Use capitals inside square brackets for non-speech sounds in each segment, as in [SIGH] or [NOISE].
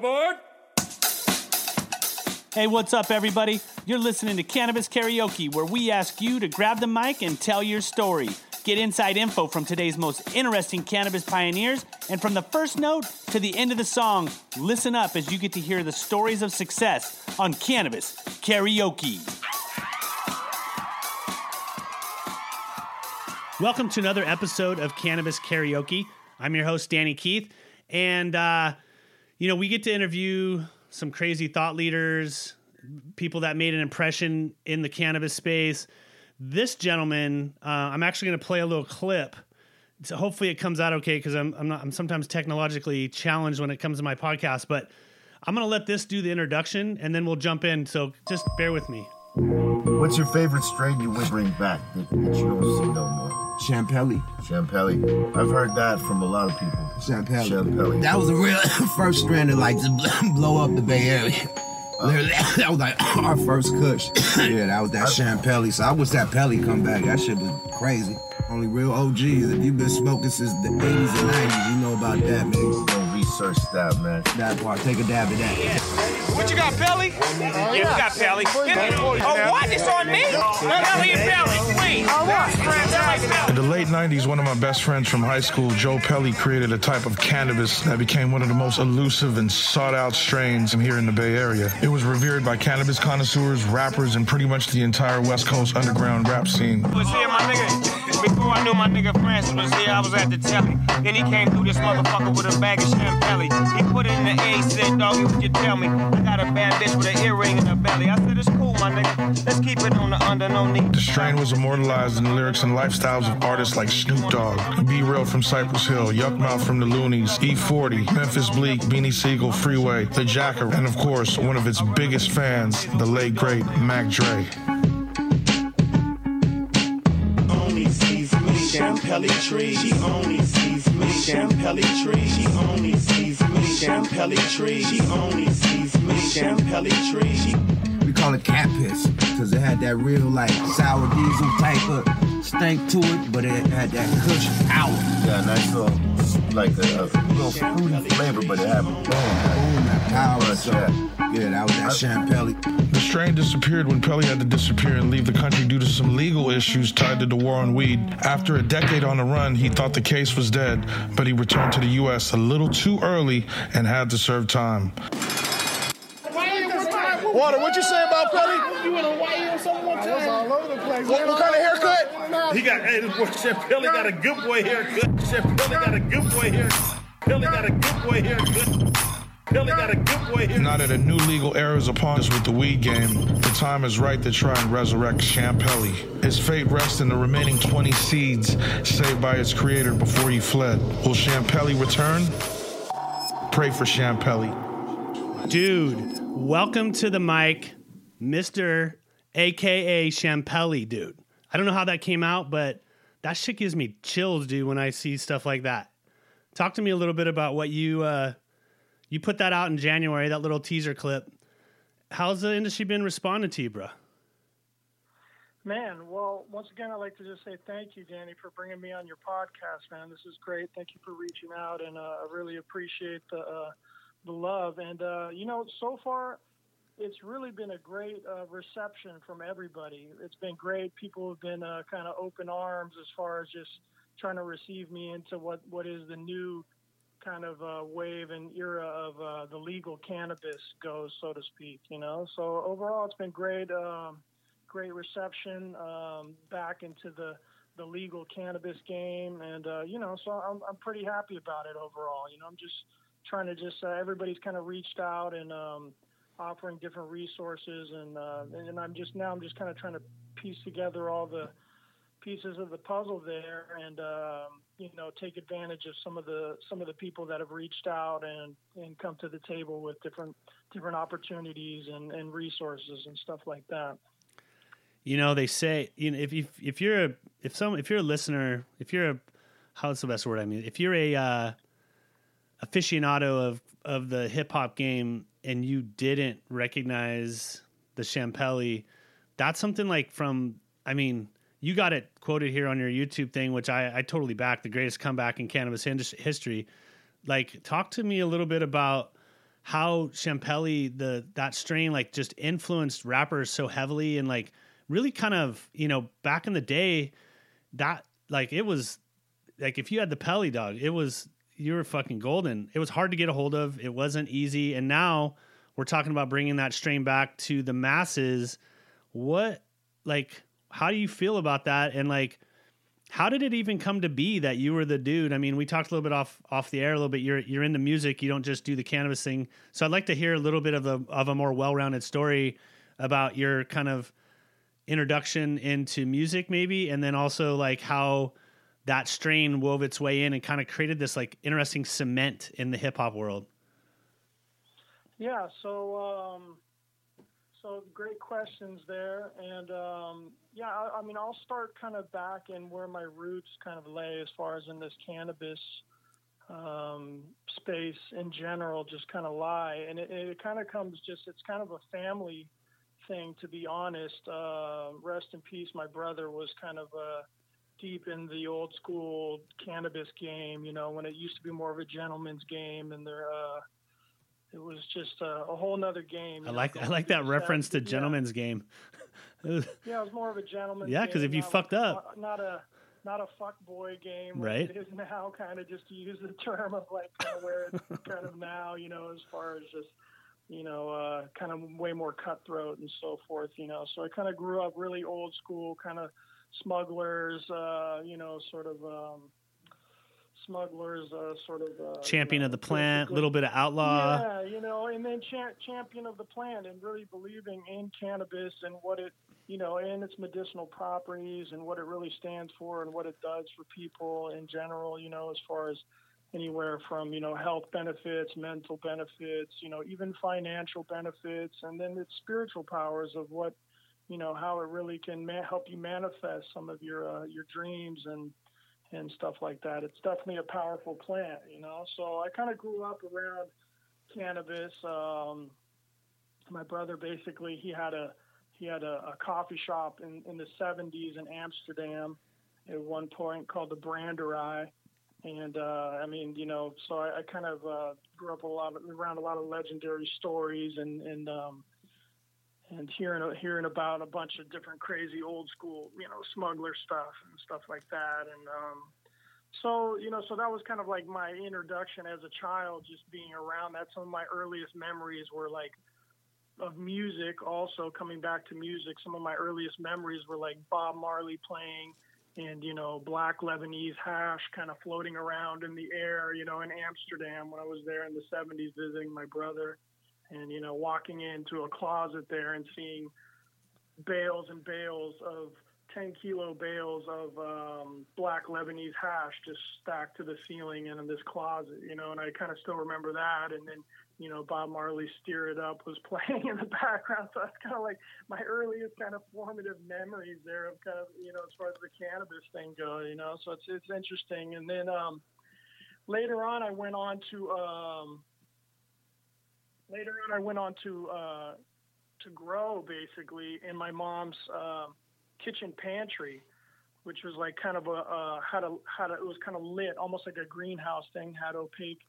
aboard! Hey, what's up, everybody? You're listening to Cannabis Karaoke, where we ask you to grab the mic and tell your story. Get inside info from today's most interesting cannabis pioneers, and from the first note to the end of the song, listen up as you get to hear the stories of success on Cannabis Karaoke. Welcome to another episode of Cannabis Karaoke. I'm your host, Danny Keith, and uh, you know we get to interview some crazy thought leaders, people that made an impression in the cannabis space. This gentleman, uh, I'm actually going to play a little clip. So hopefully it comes out okay because I'm I'm not I'm sometimes technologically challenged when it comes to my podcast, but I'm going to let this do the introduction and then we'll jump in. So just bear with me. What's your favorite strain you would bring back that, that you don't see no more? Champelli. Champelli. I've heard that from a lot of people. Champelli. Champelli. That was a real [LAUGHS] first strand that like to [LAUGHS] blow up the Bay Area. Uh. Literally, [LAUGHS] that was like our first kush. [COUGHS] Yeah, that was that Champelli. So I wish that Pelly come back. That shit was crazy. Only real OGs. If you've been smoking since the 80s and 90s, you know about that, man. Don't research that, man. That part. Take a dab at that. What you got, Pelly? yeah, we got Pelly. Oh, what? It's on me? Pelly and Pelly, please. Oh, what? In the late 90s, one of my best friends from high school, Joe Pelly, created a type of cannabis that became one of the most elusive and sought out strains here in the Bay Area. It was revered by cannabis connoisseurs, rappers, and pretty much the entire West Coast underground rap scene. Was here, my nigga. Before I knew my nigga Francis was here, I was at the telly. Then he came through this motherfucker with a bag of champagne. He put it in the A, said, doggy, would you tell me? I got a bad bitch with an earring in her belly. I said, it's cool, my nigga. Let's keep it on the under, no need. The strain was immortalized in the lyrics and lifestyles of artists like Snoop Dogg, B Real from Cypress Hill, Yukmouth from the Luniz, E40, Memphis Bleek, Beanie Sigel, Freeway, The Jacka, and of course, one of its biggest fans, the late great Mac Dre. Champelli tree. She only sees me. Champelli tree. She only sees me. Champelli tree. She only sees me. Champelli tree. She We call it cat piss because it had that real like sour diesel type of stank to it, but it had that kush power. Yeah, nice little, like a, a little fruity flavor, but it had boom. Boom, that power. So yeah, that was that Champelli. The strain disappeared when Pelly had to disappear and leave the country due to some legal issues tied to the war on weed. After a decade on the run, he thought the case was dead, but he returned to the U.S. a little too early and had to serve time. Water, what you say about Pelly? You in Hawaii or something one time? all over the place. What, what kind of haircut? He got, hey, this boy Chef Pelly got a good boy haircut. Chef Pelly got a good boy haircut. Pelly got a good boy haircut. Pelly got a good boy haircut. Now that a new legal era is upon us with the weed game, the time is right to try and resurrect Champelli. His fate rests in the remaining 20 seeds saved by its creator before he fled. Will Champelli return? Pray for Champelli. Dude, welcome to the mic, Mr. AKA Champelli, dude. I don't know how that came out, but that shit gives me chills, dude, when I see stuff like that. Talk to me a little bit about what you uh you put that out in January, that little teaser clip. How's the industry been responding to you, bro? Man, well, once again, I'd like to just say thank you, Danny, for bringing me on your podcast, man. This is great. Thank you for reaching out, and uh, I really appreciate the uh, the love. And uh, you know, so far, it's really been a great uh, reception from everybody. It's been great. People have been uh, kind of open arms as far as just trying to receive me into what what is the new kind of uh, wave and era of uh, the legal cannabis goes, so to speak. You know, so overall, it's been great. Um, great reception um, back into the the legal cannabis game, and uh, you know, so I'm I'm pretty happy about it overall. You know, I'm just trying to just uh, everybody's kind of reached out and um, offering different resources, and uh, and I'm just now I'm just kind of trying to piece together all the pieces of the puzzle there, and um, you know, take advantage of some of the some of the people that have reached out and and come to the table with different different opportunities and, and resources and stuff like that. You know, they say you know if if if you're a if some if you're a listener, if you're a how's the best word I mean, if you're a uh, aficionado of of the hip hop game and you didn't recognize the Champelli, that's something like from I mean, you got it quoted here on your YouTube thing, which I, I totally back the greatest comeback in cannabis history. Like, talk to me a little bit about how Champelli the that strain like just influenced rappers so heavily and like really kind of you know back in the day that like it was like if you had the Pelly dog it was you were fucking golden. It was hard to get a hold of. It wasn't easy, and now we're talking about bringing that strain back to the masses. What like how do you feel about that? And like how did it even come to be that you were the dude? I mean, we talked a little bit off off the air a little bit. You're you're into music. You don't just do the cannabis thing. So I'd like to hear a little bit of a of a more well rounded story about your kind of introduction into music, maybe, and then also like how that strain wove its way in and kind of created this like interesting cement in the hip hop world. Yeah. So. Um so great questions there, and um, yeah, I, I, mean, I'll start kind of back in where my roots kind of lay as far as in this cannabis um, space in general, just kind of lie, and it, it kind of comes just it's kind of a family thing, to be honest. Uh, rest in peace, my brother was kind of uh, deep in the old school cannabis game, you know, when it used to be more of a gentleman's game, and there. Uh, it was just a, a whole nother game. I like I like that reference to gentleman's yeah. game. yeah, it was more of a gentleman's. Yeah, because if you fucked up, not a not a fuck boy game, right? It is [LAUGHS] now kind of just to use the term of like kind of where it's [LAUGHS] kind of now, you know, as far as just you know, uh, kind of way more cutthroat and so forth, you know. So I kind of grew up really old school, kind of smugglers, uh, you know, sort of. Um, smugglers, uh, sort of uh, champion you know, of the plant, a little bit of outlaw. Yeah, you know, and then cha- champion of the plant, and really believing in cannabis and what it, you know, and its medicinal properties and what it really stands for and what it does for people in general. You know, as far as anywhere from you know health benefits, mental benefits, you know, even financial benefits, and then its spiritual powers of what you know how it really can ma- help you manifest some of your uh, your dreams and and stuff like that. It's definitely a powerful plant, you know. So I kind of grew up around cannabis. Um, my brother basically he had a he had a, a coffee shop in, in the 70s in Amsterdam at one point called the Branderij. And uh, I mean, you know, so I, I kind of uh, grew up a lot of, around a lot of legendary stories and and um, and hearing hearing about a bunch of different crazy old school you know smuggler stuff and stuff like that. And um, so you know so that was kind of like my introduction as a child just being around that. Some of my earliest memories were like of music also coming back to music. Some of my earliest memories were like Bob Marley playing and you know black Lebanese hash kind of floating around in the air you know in Amsterdam when I was there in the 70s visiting my brother and you know walking into a closet there and seeing bales and bales of 10 kilo bales of um, black Lebanese hash just stacked to the ceiling and in this closet, you know, and I kind of still remember that. And then, you know, Bob Marley Stir It Up was [LAUGHS] playing in the background. So that's kind of like my earliest kind of formative memories there of kind of, you know, as far as the cannabis thing goes, you know, so it's, it's interesting. And then um, later on, I went on to, um, later on, I went on to uh, to grow basically in my mom's uh, kitchen pantry, which was like kind of a uh, had a had a, it was kind of lit, almost like a greenhouse thing. Had opaque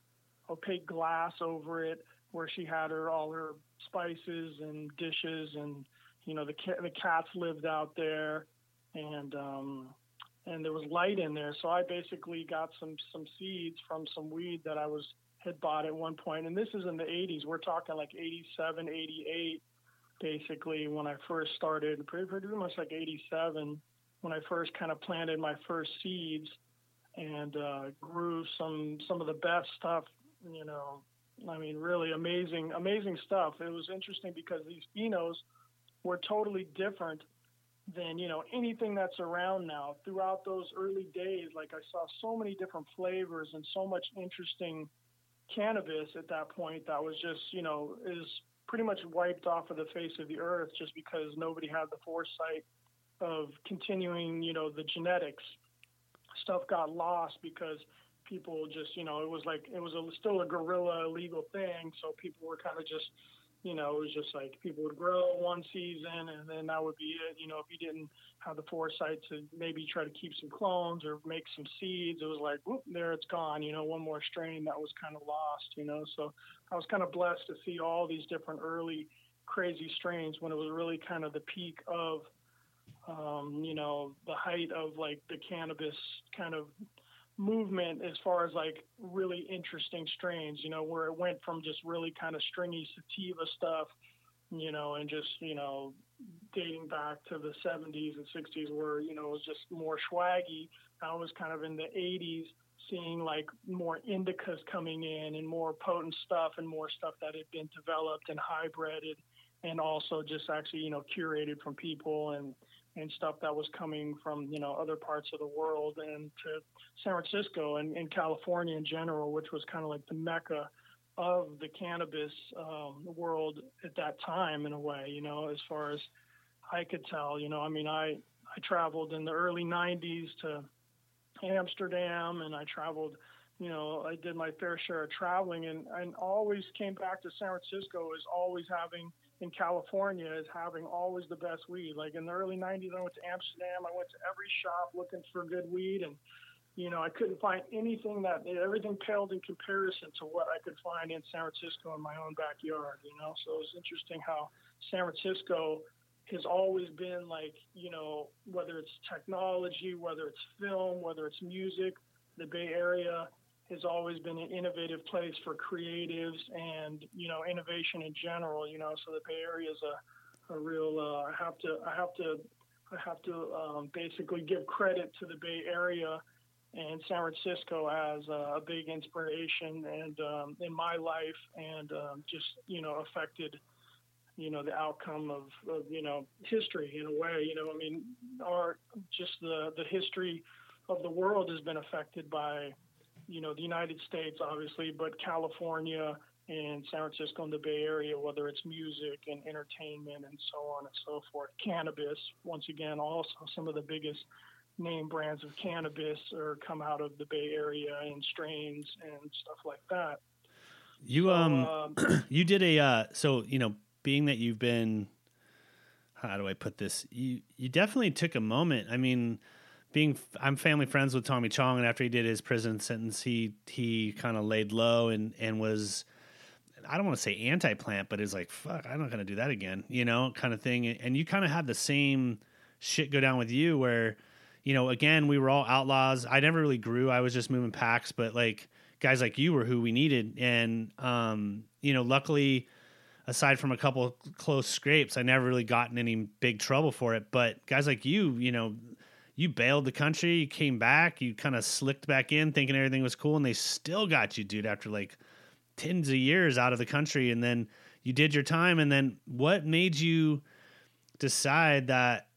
opaque glass over it, where she had her all her spices and dishes, and you know the the cats lived out there, and um, and there was light in there. So I basically got some some seeds from some weed that I was had bought at one point, and this is in the 80s. We're talking like 87, 88, basically, when I first started, pretty, pretty much like 87, when I first kind of planted my first seeds and uh, grew some some of the best stuff. You know, I mean, really amazing, amazing stuff. It was interesting because these phenos were totally different than you know anything that's around now. Throughout those early days, like I saw so many different flavors and so much interesting cannabis at that point that was just, you know, is pretty much wiped off of the face of the earth just because nobody had the foresight of continuing, you know, the genetics. Stuff got lost because people just, you know, it was like it was a, still a guerrilla illegal thing, so people were kind of just you know, it was just like people would grow one season and then that would be it. You know, if you didn't have the foresight to maybe try to keep some clones or make some seeds, it was like, whoop, there it's gone. You know, one more strain that was kind of lost. You know, so I was kind of blessed to see all these different early crazy strains when it was really kind of the peak of, um, you know, the height of like the cannabis kind of movement as far as like really interesting strains, you know, where it went from just really kind of stringy sativa stuff, you know, and just, you know, dating back to the 70s and 60s where, you know, it was just more swaggy. I was kind of in the 80s seeing like more indicas coming in and more potent stuff and more stuff that had been developed and hybrided and also just actually, you know, curated from people and, and stuff that was coming from you know other parts of the world and to San Francisco and, California in general, which was kind of like the mecca of the cannabis um, world at that time in a way. You know, as far as I could tell, you know, I mean, I I traveled in the early '90s to Amsterdam, and I traveled. You know, I did my fair share of traveling, and, and always came back to San Francisco as always having in California is having always the best weed. Like in the early 90s, I went to Amsterdam. I went to every shop looking for good weed, and you know, I couldn't find anything that everything paled in comparison to what I could find in San Francisco in my own backyard. You know, so it's interesting how San Francisco has always been like, you know, whether it's technology, whether it's film, whether it's music, the Bay Area has always been an innovative place for creatives and you know innovation in general. You know, so the Bay Area is a, a real. Uh, I have to I have to I have to um, basically give credit to the Bay Area and San Francisco as a, a big inspiration and um, in my life and um, just you know affected you know the outcome of, of you know history in a way. You know, I mean, our just the the history of the world has been affected by you know, the United States, obviously, but California and San Francisco and the Bay Area, whether it's music and entertainment and so on and so forth. Cannabis, once again, also some of the biggest name brands of cannabis are come out of the Bay Area and strains and stuff like that. You So, um, um, [CLEARS THROAT] you did a uh, so you know being that you've been how do I put this you you definitely took a moment. I mean, being I'm family friends with Tommy Chong, and after he did his prison sentence, he he kind of laid low and and was I don't want to say anti plant, but it's like fuck, I'm not gonna do that again, you know, kind of thing. And you kind of had the same shit go down with you, where you know, again, we were all outlaws. I never really grew. I was just moving packs, but like guys like you were who we needed, and um, you know, luckily. Aside from a couple close scrapes, I never really got in any big trouble for it. But guys like you, you know, you bailed the country, you came back, you kind of slicked back in thinking everything was cool, and they still got you, dude, after like tens of years out of the country. And then you did your time. And then what made you decide that?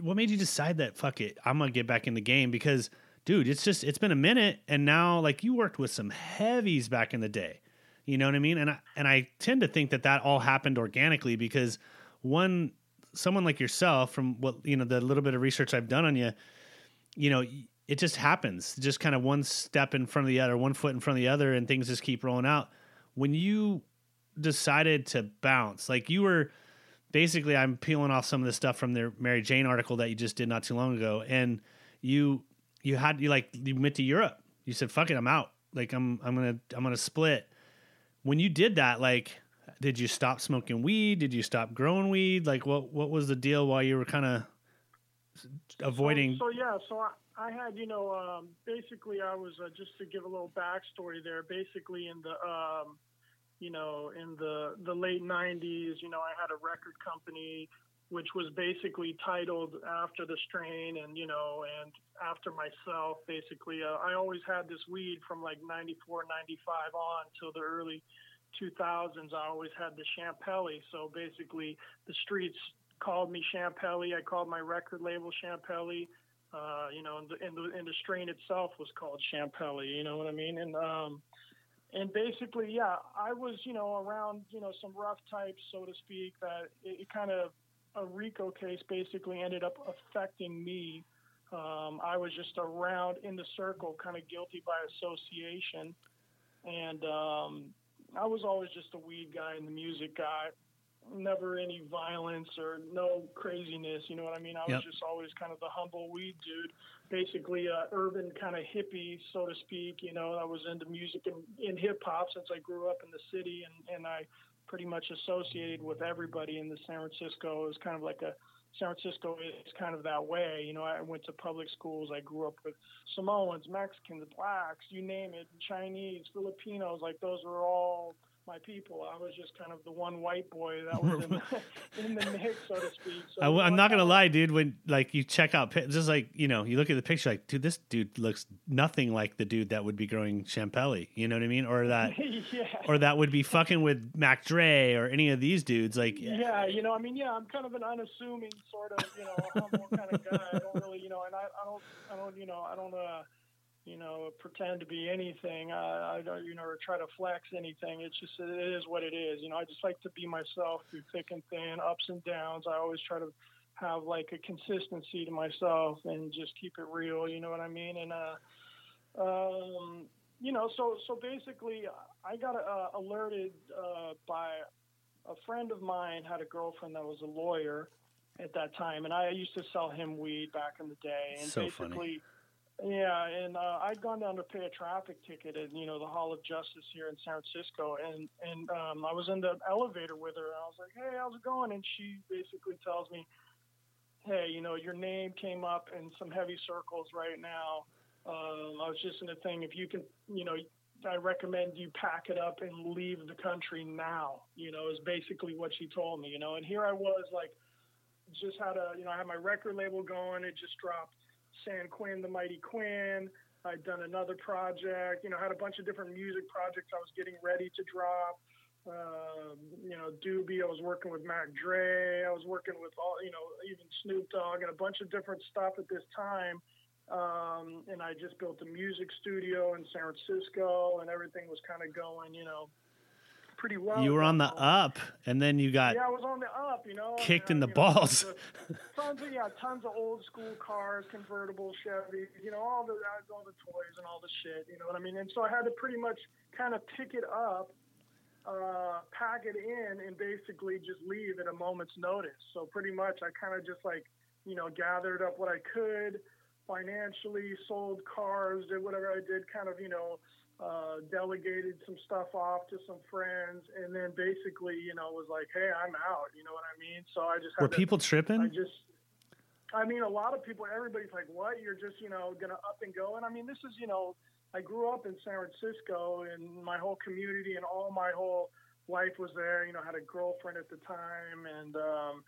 What made you decide that, fuck it, I'm going to get back in the game? Because, dude, it's just, it's been a minute. And now, like, you worked with some heavies back in the day. You know what I mean? And I, and I tend to think that that all happened organically because one someone like yourself from what you know the little bit of research I've done on you, you know, it just happens. Just kind of one step in front of the other, one foot in front of the other, and things just keep rolling out. When you decided to bounce, like you were basically, I'm peeling off some of the stuff from their Merry Jane article that you just did not too long ago, and you you had you like you went to Europe. You said, "Fuck it, I'm out." Like I'm I'm gonna I'm gonna split. When you did that, like did you stop smoking weed? Did you stop growing weed? Like what what was the deal while you were kind of avoiding? So, so yeah, so I, I had, you know, um, basically I was uh, just to give a little backstory there. Basically, in the, um, you know, in the the late '90s, you know, I had a record company which was basically titled after the strain and you know and after myself basically uh, i always had this weed from like 94 95 on till the early 2000s, I always had the Champelli. So basically, the streets called me Champelli. I called my record label Champelli. Uh, you know, and the, and the and the strain itself was called Champelli. You know what I mean? And um, and basically, yeah, I was you know around you know some rough types, so to speak. That it, it kind of a RICO case basically ended up affecting me. Um, I was just around in the circle, kind of guilty by association, and um, I was always just a weed guy and the music guy. Never any violence or no craziness. You know what I mean? I was just always kind of the humble weed dude, basically a urban kind of hippie, so to speak. You know, I was into music and in hip hop since I grew up in the city, and and I pretty much associated with everybody in the San Francisco. It was kind of like a San Francisco is kind of that way. You know, I went to public schools. I grew up with Samoans, Mexicans, blacks, you name it, Chinese, Filipinos. Like those were all my people. I was just kind of the one white boy that was in the, [LAUGHS] [LAUGHS] in the mix, so to speak. So I, you know, am not gonna lie, dude. When like you check out, just like you know, you look at the picture, like, dude, this dude looks nothing like the dude that would be growing Champelli. You know what I mean? Or that, [LAUGHS] yeah. or that would be fucking with Mac Dre or any of these dudes. Like, Yeah, you know, I mean, yeah, I'm kind of an unassuming sort of, you know, humble kind of guy. I don't really, you know, and I, I don't, I don't, you know, I don't, uh, you know, pretend to be anything. I, I don't, you know, or try to flex anything. It's just, it is what it is. You know, I just like to be myself through thick and thin, ups and downs. I always try to have like a consistency to myself and just keep it real. You know what I mean? And, uh, um, you know, so so basically, I got uh, alerted uh, by a friend of mine had a girlfriend that was a lawyer at that time, and I used to sell him weed back in the day. And So funny. Yeah, and uh, I'd gone down to pay a traffic ticket at you know the Hall of Justice here in San Francisco, and and um, I was in the elevator with her, and I was like, "Hey, how's it going?" And she basically tells me, "Hey, you know, your name came up in some heavy circles right now. Um, I was just in a thing. If you can, you know." I recommend you pack it up and leave the country now. You know, is basically what she told me. You know, and here I was, like, just had a, you know, I had my record label going. It just dropped San Quinn, the Mighty Quinn. I'd done another project. You know, had a bunch of different music projects I was getting ready to drop. Um, you know, Doobie. I was working with Mac Dre. I was working with all, you know, even Snoop Dogg and a bunch of different stuff at this time. Um, and I just built a music studio in San Francisco, and everything was kind of going, you know, pretty well. you were on the up, and then you got yeah, I was on the up, you know. kicked and, in the you know, balls. tons of- Tons of yeah, tons of old school cars, convertible Chevys, you know, all the all the toys and all the shit, you know what I mean. And so I had to pretty much kind of pick it up, uh, pack it in, and basically just leave at a moment's notice. So pretty much I kind of just like you know gathered up what I could financially, sold cars, did whatever I did, kind of you know uh, delegated some stuff off to some friends, and then basically, you know, was like, "Hey, I'm out." You know what I mean? So I just had were to- people tripping. I just, I mean, a lot of people, everybody's like, "What? You're just, you know, gonna up and go?" And I mean, this is, you know, I grew up in San Francisco, and my whole community and all my whole life was there. You know, had a girlfriend at the time, and um,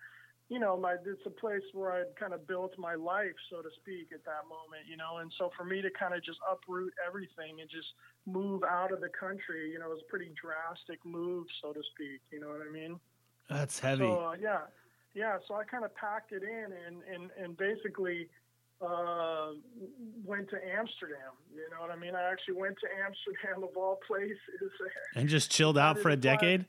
you know, my it's a place where I'd kind of built my life, so to speak, at that moment. You know, and so for me to kind of just uproot everything and just move out of the country, you know, it was a pretty drastic move, so to speak. You know what I mean? That's heavy. So uh, yeah, yeah. So I kind of packed it in and and and basically uh, went to Amsterdam. You know what I mean? I actually went to Amsterdam of all places. and just chilled [LAUGHS] out for a decided to fly- decade.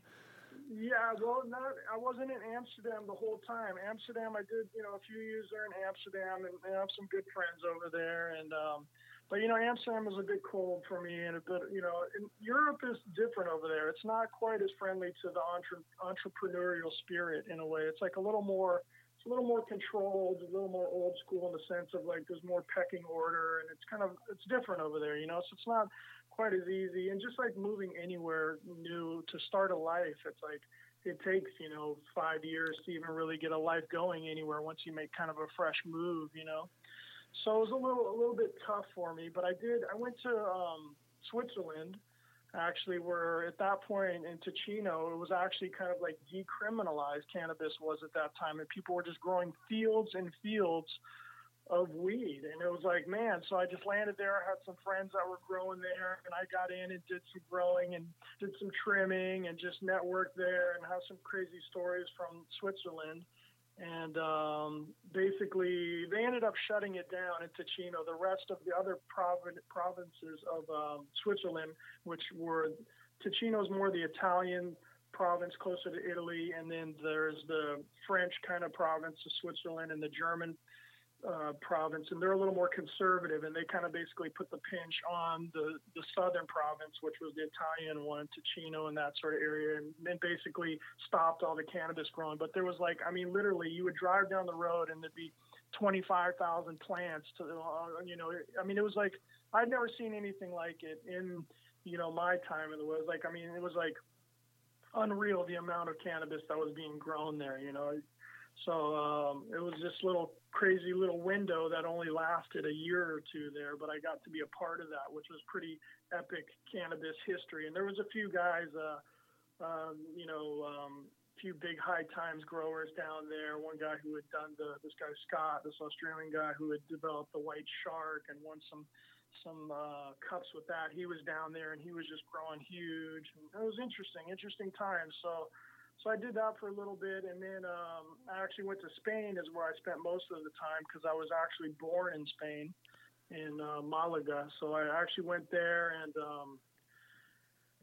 Yeah, well, not I wasn't in Amsterdam the whole time. Amsterdam, I did you know a few years there in Amsterdam, and I have some good friends over there. And um, but you know, Amsterdam was a bit cold for me, and a bit you know, and Europe is different over there. It's not quite as friendly to the entre- entrepreneurial spirit in a way. It's like a little more. It's a little more controlled, a little more old school in the sense of like there's more pecking order, and it's kind of it's different over there, you know. So it's not quite as easy. And just like moving anywhere new to start a life, it's like it takes you know five years to even really get a life going anywhere once you make kind of a fresh move, you know. So it was a little a little bit tough for me, but I did. I went to um, Switzerland. Actually, where at that point in Ticino, it was actually kind of like decriminalized cannabis was at that time, and people were just growing fields and fields of weed. And it was like, man, so I just landed there. I had some friends that were growing there, and I got in and did some growing and did some trimming and just networked there and have some crazy stories from Switzerland. And um, basically, they ended up shutting it down in Ticino. The rest of the other provin- provinces of um, Switzerland, which were Ticino's more the Italian province closer to Italy, and then there's the French kind of province of Switzerland and the German uh, province, and they're a little more conservative, and they kind of basically put the pinch on the the southern province, which was the Italian one, Ticino, and that sort of area, and then basically stopped all the cannabis growing. But there was like, I mean, literally, you would drive down the road, and there'd be 25,000 plants to, uh, you know, I mean, it was like, I'd never seen anything like it in, you know, my time in the woods. Like, I mean, it was like unreal the amount of cannabis that was being grown there, you know. So um, it was this little crazy little window that only lasted a year or two there, but I got to be a part of that, which was pretty epic cannabis history. And there was a few guys, uh, um, you know, um, few big high times growers down there. One guy who had done the this guy Scott, this Australian guy who had developed the white shark and won some some uh, cups with that. He was down there and he was just growing huge. And it was interesting, interesting times. So so I did that for a little bit, and then um, I actually went to Spain, is where I spent most of the time because I was actually born in Spain, in uh, Malaga. So I actually went there and um,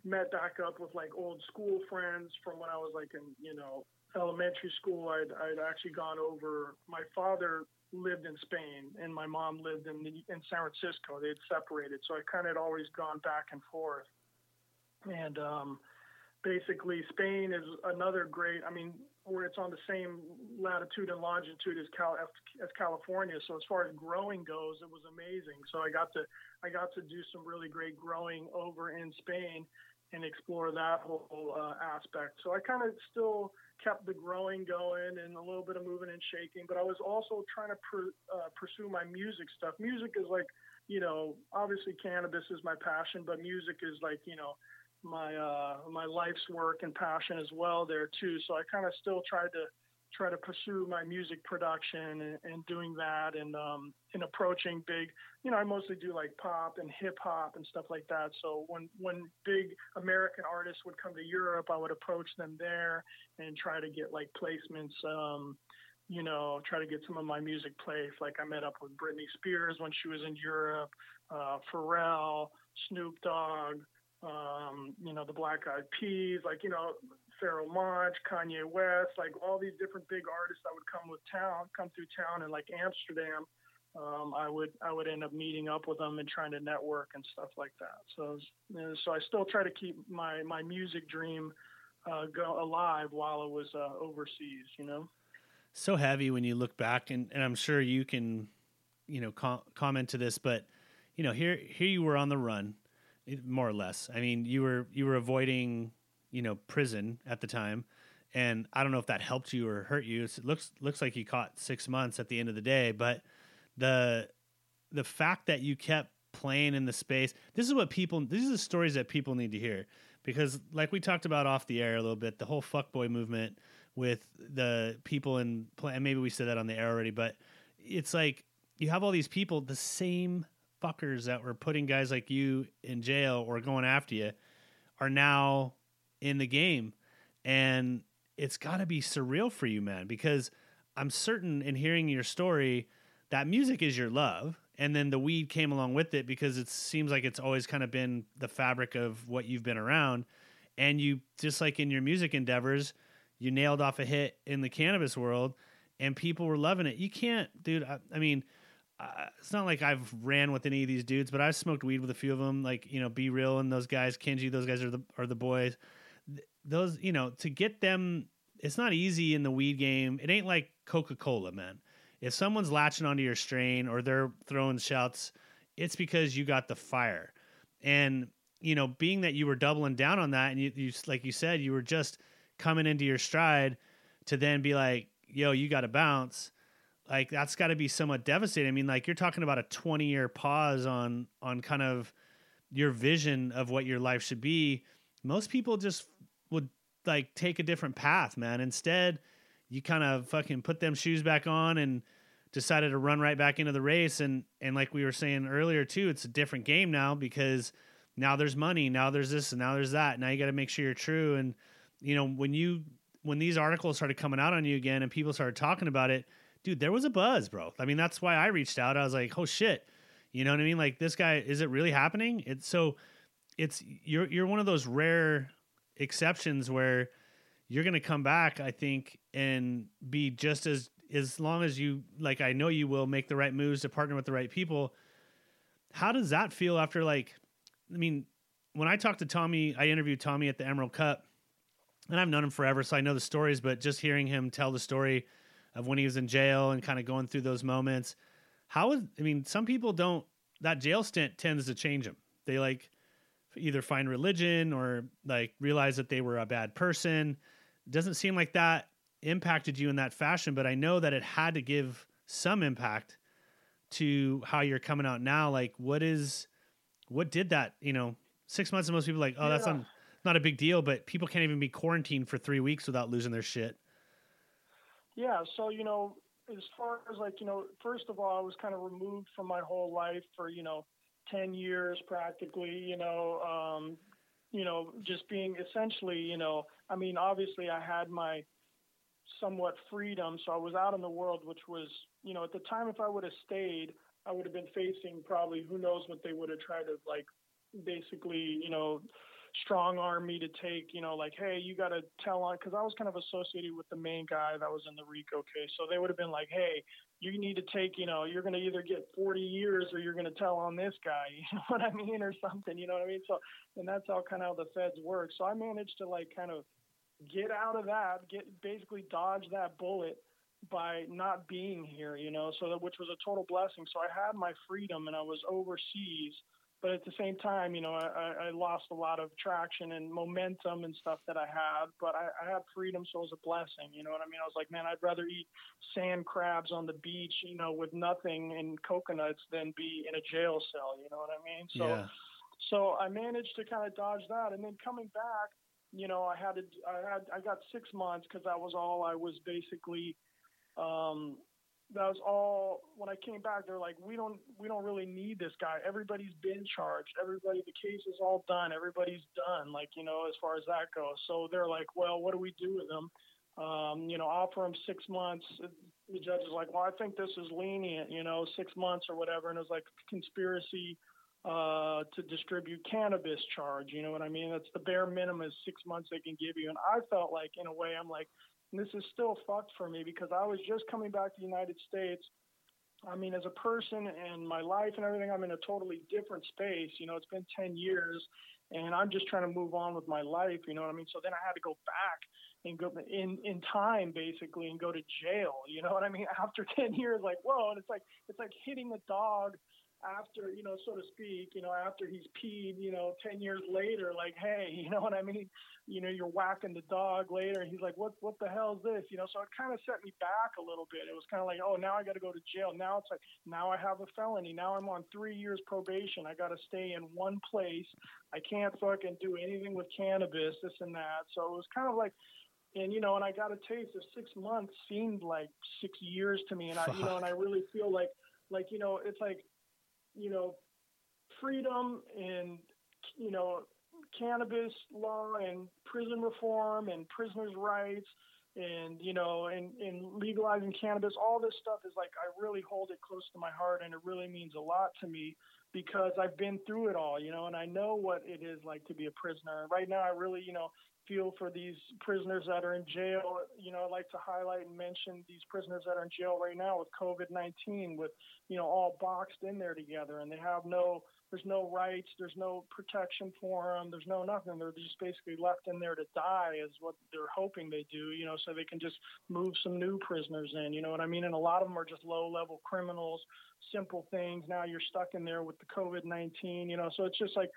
met back up with like old school friends from when I was like in you know elementary school. I'd I'd actually gone over. My father lived in Spain, and my mom lived in the, in San Francisco. They had separated, so I kind of had always gone back and forth, and um, basically Spain is another great. I mean, where it's on the same latitude and longitude as Cal as California. So as far as growing goes, it was amazing. So I got to I got to do some really great growing over in Spain and explore that whole uh, aspect. So I kind of still kept the growing going and a little bit of moving and shaking, but I was also trying to pr- uh, pursue my music stuff. Music is like, you know, obviously cannabis is my passion, but music is like, you know, my uh, my life's work and passion as well there too. So I kind of still tried to try to pursue my music production and, and doing that and um, and approaching big. You know, I mostly do like pop and hip hop and stuff like that. So when when big American artists would come to Europe, I would approach them there and try to get like placements. Um, you know, try to get some of my music placed. Like I met up with Britney Spears when she was in Europe, uh, Pharrell, Snoop Dogg, um, you know, the Black Eyed Peas, like, you know, Pharoahe Monch, Kanye West, like all these different big artists that would come with town, come through town in like Amsterdam. Um, I would I would end up meeting up with them and trying to network and stuff like that. So you so I still try to keep my my music dream uh, go alive while I was uh, overseas. You know. So heavy when you look back, and, and I'm sure you can, you know, com- comment to this, but you know, here here you were on the run more or less. I mean, you were you were avoiding, you know, prison at the time, and I don't know if that helped you or hurt you. It looks looks like you caught six months at the end of the day, but the the fact that you kept playing in the space. This is what people. These are the stories that people need to hear because, like we talked about off the air a little bit, the whole fuckboy movement with the people in play. And maybe we said that on the air already, but it's like you have all these people, the same fuckers that were putting guys like you in jail or going after you are now in the game. And it's got to be surreal for you, man, because I'm certain in hearing your story that music is your love. And then the weed came along with it because it seems like it's always kind of been the fabric of what you've been around. And you, just like in your music endeavors, you nailed off a hit in the cannabis world and people were loving it. You can't, dude. I, I mean, uh, it's not like I've ran with any of these dudes, but I've smoked weed with a few of them. Like you know, B-Real and those guys, Kenji, those guys are the are the boys. Th- those you know to get them, it's not easy in the weed game. It ain't like Coca Cola, man. If someone's latching onto your strain or they're throwing shouts, it's because you got the fire. And you know, being that you were doubling down on that, and you, you like you said, you were just coming into your stride to then be like, "Yo, you got to bounce." Like that's got to be somewhat devastating. I mean, like you're talking about a 20 year pause on on kind of your vision of what your life should be. Most people just would like take a different path, man. Instead, you kind of fucking put them shoes back on and decided to run right back into the race and and like we were saying earlier too, it's a different game now because now there's money, now there's this and now there's that. Now you got to make sure you're true and you know, when you when these articles started coming out on you again and people started talking about it, dude, there was a buzz, bro. I mean, that's why I reached out. I was like, oh shit, you know what I mean? Like this guy, is it really happening? It's so, it's you're you're one of those rare exceptions where you're gonna come back, I think, and be just as as long as you like I know you will make the right moves to partner with the right people. How does that feel after like I mean, when I talked to Tommy, I interviewed Tommy at the Emerald Cup, and I've known him forever, so I know the stories. But just hearing him tell the story of when he was in jail and kind of going through those moments, how is I mean, some people don't. That jail stint tends to change them. They like either find religion or like realize that they were a bad person. It doesn't seem like that impacted you in that fashion, but I know that it had to give some impact to how you're coming out now. Like, what is, what did that, you know, six months and most people like, oh, that's not, not a big deal, but people can't even be quarantined for three weeks without losing their shit. Yeah, so you know, as far as like you know, first of all, I was kind of removed from my whole life for you know, ten years practically. You know, um, you know, just being essentially, you know, I mean, obviously, I had my somewhat freedom, so I was out in the world, which was, you know, at the time, if I would have stayed, I would have been facing probably who knows what they would have tried to like, basically, you know, strong arm me to take, you know, like, hey, you got to tell on, because I was kind of associated with the main guy that was in the RICO case. So they would have been like, hey, you need to take, you know, you're going to either get 40 years or you're going to tell on this guy, [LAUGHS] you know what I mean, or something, you know what I mean? So, and that's how kind of how the feds work. So I managed to like kind of get out of that, get basically dodge that bullet by not being here, you know, so that which was a total blessing. So I had my freedom and I was overseas, but at the same time, you know, I, I- lost a lot of traction and momentum and stuff that I had, but I, I had freedom, so it was a blessing. You know what I mean? I was like, man, I'd rather eat sand crabs on the beach, you know, with nothing and coconuts than be in a jail cell. You know what I mean? So yeah. so I managed to kind of dodge that, and then coming back, you know, I had to, I had, I got six months because that was all I was basically. Um, that was all. When I came back, they're like, we don't, we don't really need this guy. Everybody's been charged. Everybody, the case is all done. Everybody's done. Like you know, as far as that goes. So they're like, well, what do we do with him? Um, you know, offer him six months. The judge is like, well, I think this is lenient. You know, six months or whatever, and it was like conspiracy uh, to distribute cannabis charge. You know what I mean? That's the bare minimum is six months they can give you. And I felt like, in a way, I'm like, this is still fucked for me because I was just coming back to the United States. I mean, as a person and my life and everything, I'm in a totally different space. You know, it's been 10 years and I'm just trying to move on with my life. You know what I mean? So then I had to go back and go in, in time basically and go to jail. You know what I mean? [LAUGHS] After 10 years, like, whoa. And it's like, it's like hitting a dog after, you know, so to speak, you know, after he's peed, you know, 10 years later, like, hey, [LAUGHS] you know what I mean? You know, you're whacking the dog later. And he's like, what, what the hell is this? You know, so it kind of set me back a little bit. It was kind of like, oh, now I got to go to jail. Now it's like, now I have a felony. Now I'm on three years probation. I got to stay in one place. I can't fucking do anything with cannabis, this and that. So it was kind of like, and you know, and I got a taste of six months seemed like six years to me, and I, you know, and I really feel like, like you know, it's like, you know, freedom and you know, cannabis law and prison reform and prisoners' rights and you know and, and legalizing cannabis all this stuff is like i really hold it close to my heart and it really means a lot to me because i've been through it all you know and i know what it is like to be a prisoner. Right now i really you know feel for these prisoners that are in jail you know i like to highlight and mention these prisoners that are in jail right now with covid-19 with you know all boxed in there together and they have no there's no rights, there's no protection for them, there's no nothing. They're just basically left in there to die, is what they're hoping they do, you know, so they can just move some new prisoners in, you know what I mean? And a lot of them are just low level criminals, simple things. Now you're stuck in there with the COVID 19, you know, so it's just like,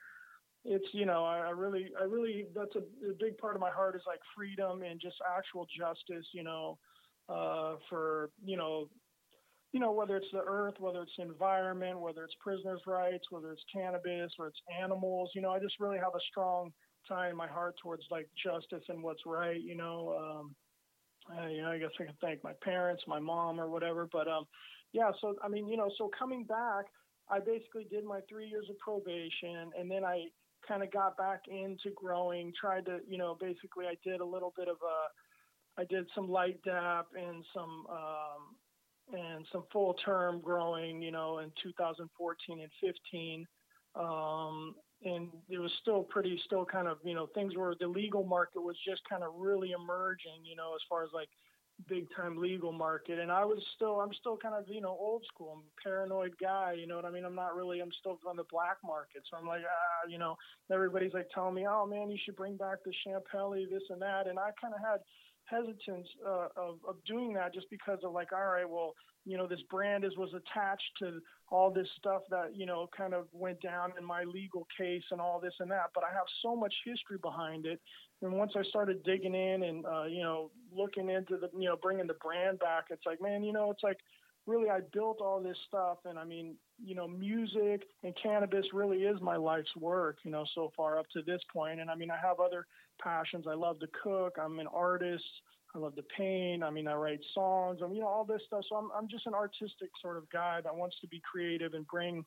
it's you know I, I really I really that's a, a big part of my heart is like freedom and just actual justice you know uh, for you know you know, whether it's the earth, whether it's environment, whether it's prisoners' rights, whether it's cannabis or it's animals, you know, I just really have a strong tie in my heart towards like justice and what's right, you know. Um, you know, I guess I can thank my parents, my mom, or whatever. But um, yeah, so I mean, you know, so coming back, I basically did my three years of probation, and then I kind of got back into growing. Tried to, you know, basically I did a little bit of a, I did some light dep and some um, and some full term growing, you know, in 2014 and 15. Um, and it was still pretty, still kind of, you know, things were, the legal market was just kind of really emerging, you know, as far as like big time legal market and I was still I'm still kind of you know old school. I'm paranoid guy you know what I mean? I'm not really I'm still on the black market. So I'm like ah you know everybody's like telling me oh man you should bring back the Champelli this and that. And I kind of had hesitance uh, of, of doing that just because of like all right well you know this brand is was attached to all this stuff that you know kind of went down in my legal case and all this and that but i have so much history behind it and once i started digging in and uh, you know looking into the you know bringing the brand back it's like man you know it's like really I built all this stuff and I mean, you know, music and cannabis really is my life's work, you know, so far up to this point. And I mean, I have other passions. I love to cook. I'm an artist. I love to paint. I mean, I write songs. I mean, you know, all this stuff. So I'm, I'm just an artistic sort of guy that wants to be creative and bring,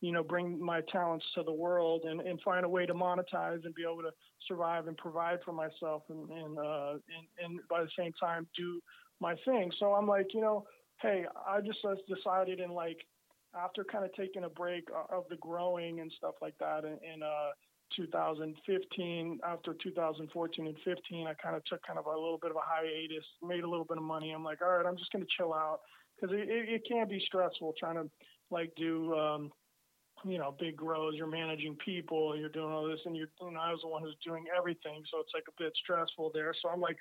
you know, bring my talents to the world and, and find a way to monetize and be able to survive and provide for myself and, and, uh, and, and by the same time do my thing. So I'm like, you know, hey, I just decided and like after kind of taking a break of the growing and stuff like that and, in uh, 2015, after 2014 and 15, I kind of took kind of a little bit of a hiatus, made a little bit of money. I'm like, all right, I'm just going to chill out because it, it, can be stressful trying to like do, um, you know, big grows. You're managing people, you're doing all this, and you're, you know, I was the one who's doing everything, so it's like a bit stressful there. So I'm like,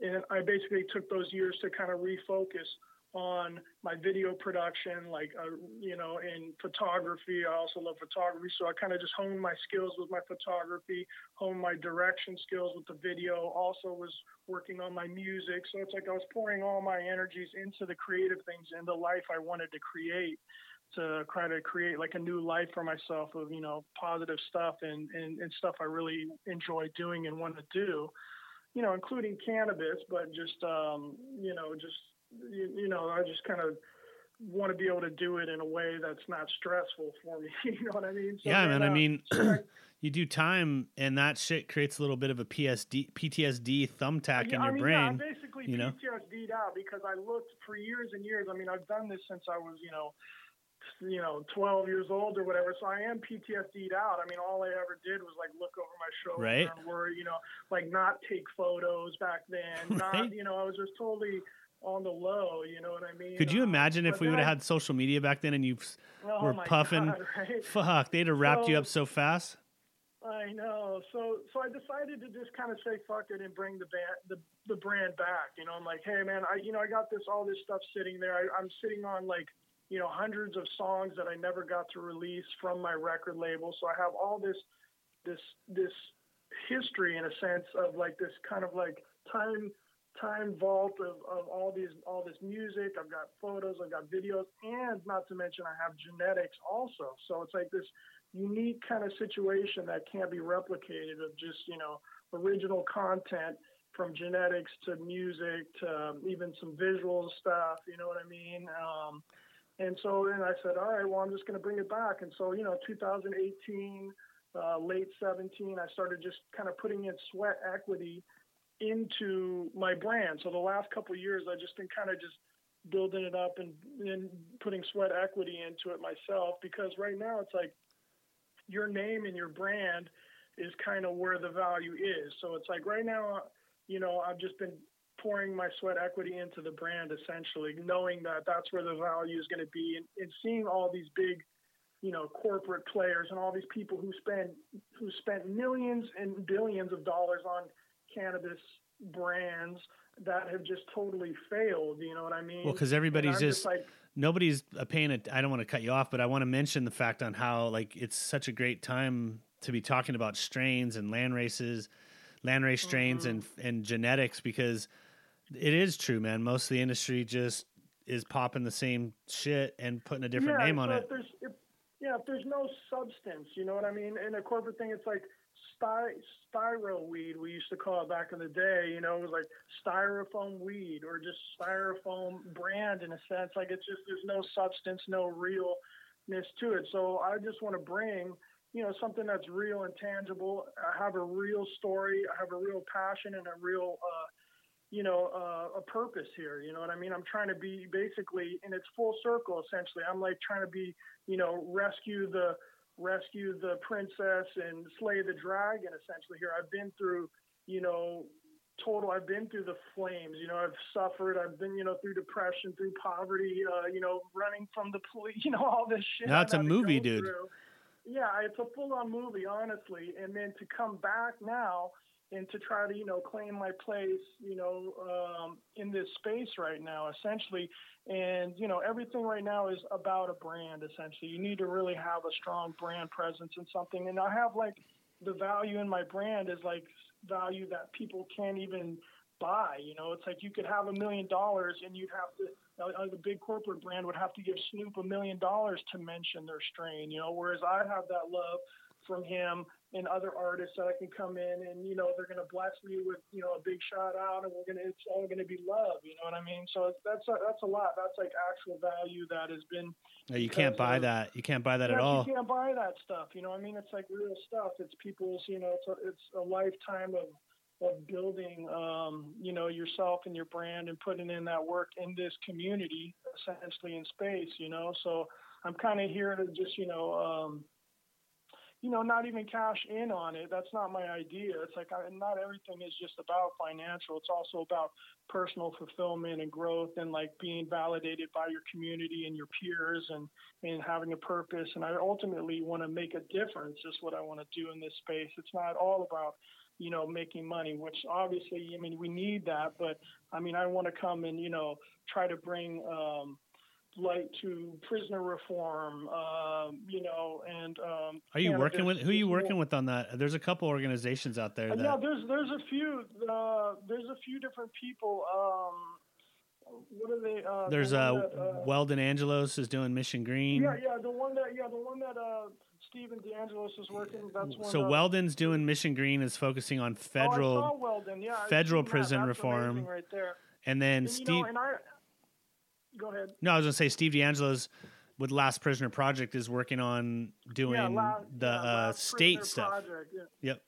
and I basically took those years to kind of refocus on my video production, like, uh, you know, in photography. I also love photography. So I kind of just honed my skills with my photography, honed my direction skills with the video, also was working on my music. So it's like I was pouring all my energies into the creative things and the life I wanted to create to try to create like a new life for myself of, you know, positive stuff and, and, and stuff I really enjoy doing and want to do, you know, including cannabis, but just, um, you know, just you, you know, I just kind of want to be able to do it in a way that's not stressful for me. [LAUGHS] you know what I mean? So yeah, man. I mean, [CLEARS THROAT] [CLEARS THROAT] you do time, and that shit creates a little bit of a PSD, PTSD thumbtack yeah, in your I mean, brain. Yeah, basically you know? PTSD'd out because I looked for years and years. I mean, I've done this since I was, you know, you know, 12 years old or whatever. So I am PTSD'd out. I mean, all I ever did was like look over my shoulder right. and worry, you know, like not take photos back then. [LAUGHS] Right. Not, you know, I was just totally on the low. You know what I mean? Could you um, imagine if we would have had social media back then and you oh were puffing? God, [LAUGHS] right? Fuck, they'd have wrapped so, you up so fast. I know. So so I decided to just kind of say fuck it and bring the band the, the brand back. You know, I'm like, hey man, I you know I got this all this stuff sitting there. I, I'm sitting on like you know hundreds of songs that I never got to release from my record label. So I have all this this this history in a sense of like this kind of like time time vault of, of all these all this music. I've got photos, I've got videos, and not to mention I have genetics also. So it's like this unique kind of situation that can't be replicated of just you know original content from genetics to music to um, even some visual stuff. You know what I mean? Um, and so then I said, all right, well I'm just going to bring it back. And so you know 2018. Uh, late 17, I started just kind of putting in sweat equity into my brand. So the last couple years, I've just been kind of just building it up and, and putting sweat equity into it myself because right now it's like your name and your brand is kind of where the value is. So it's like right now, you know, I've just been pouring my sweat equity into the brand essentially, knowing that that's where the value is going to be and, and seeing all these big, you know, corporate players and all these people who spend who spent millions and billions of dollars on cannabis brands that have just totally failed. You know what I mean? Well, because everybody's just, just like, nobody's paying it. I don't want to cut you off, but I want to mention the fact on how like it's such a great time to be talking about strains and land races, land race strains mm-hmm. and and genetics because it is true, man. Most of the industry just is popping the same shit and putting a different yeah, name on so it. If there's, if, yeah, if there's no substance, you know what I mean? In a corporate thing, it's like sty- styro weed we used to call it back in the day. You know, it was like styrofoam weed or just styrofoam brand in a sense. Like it's just there's no substance, no realness to it. So I just want to bring you know something that's real and tangible. I have a real story. I have a real passion and a real uh, you know, uh, a purpose here. You know what I mean? I'm trying to be basically, and it's full circle essentially. I'm like trying to be, you know, rescue the rescue the princess and slay the dragon essentially here i've been through you know total. I've been through the flames. You know, I've suffered. I've been, you know, through depression, through poverty. Uh, you know, running from the police. [LAUGHS] You know, all this shit. It's a movie, dude. through. Yeah, it's a full-on movie, honestly. And then to come back now and to try to, you know, claim my place, you know, um, in this space right now, essentially. And you know, everything right now is about a brand. Essentially, you need to really have a strong brand presence and something. And I have like the value in my brand is like value that people can't even buy. You know, it's like you could have a million dollars and you'd have to. Uh, the big corporate brand would have to give Snoop a million dollars to mention their strain. You know, whereas I have that love from him and other artists that I can come in and you know they're gonna bless me with you know a big shout out and we're gonna it's all gonna be love. You know what I mean? So that's a, that's a lot. That's like actual value that has been. Yeah, you can't buy of- that. You can't buy that at all. You can't buy that stuff. You know, what I mean, it's like real stuff. It's people's. You know, it's a, it's a lifetime of of building. Um, you know, yourself and your brand and putting in that work in this community, essentially in space. You know, so I'm kind of here to just you know. Um, you know, not even cash in on it. That's not my idea. It's like I, not everything is just about financial. It's also about personal fulfillment and growth and like being validated by your community and your peers and and having a purpose. And I ultimately want to make a difference. Is what I want to do in this space. It's not all about you know making money, which obviously I mean we need that, but I mean I want to come and you know try to bring. Um, light to prisoner reform, um, you know, and um, Are you working with who are you working with on that? There's a couple organizations out there uh, that yeah, there's there's a few uh, there's a few different people. Um, what are they? Uh, there's one uh, that, uh, Weldon Angelos is doing Mission Green. yeah, yeah, the one that yeah, the one that uh, Stephen DeAngelo's is working. That's one. So Weldon's doing Mission Green is focusing on oh, federal saw Weldon. Yeah, federal that. prison That's reform. right there. and then And, Steve know, and I go ahead. No, I was gonna say Steve DeAngelo's with Last Prisoner Project is working on doing yeah, la- the yeah, uh, state Prisoner stuff. Project, yeah. Yep.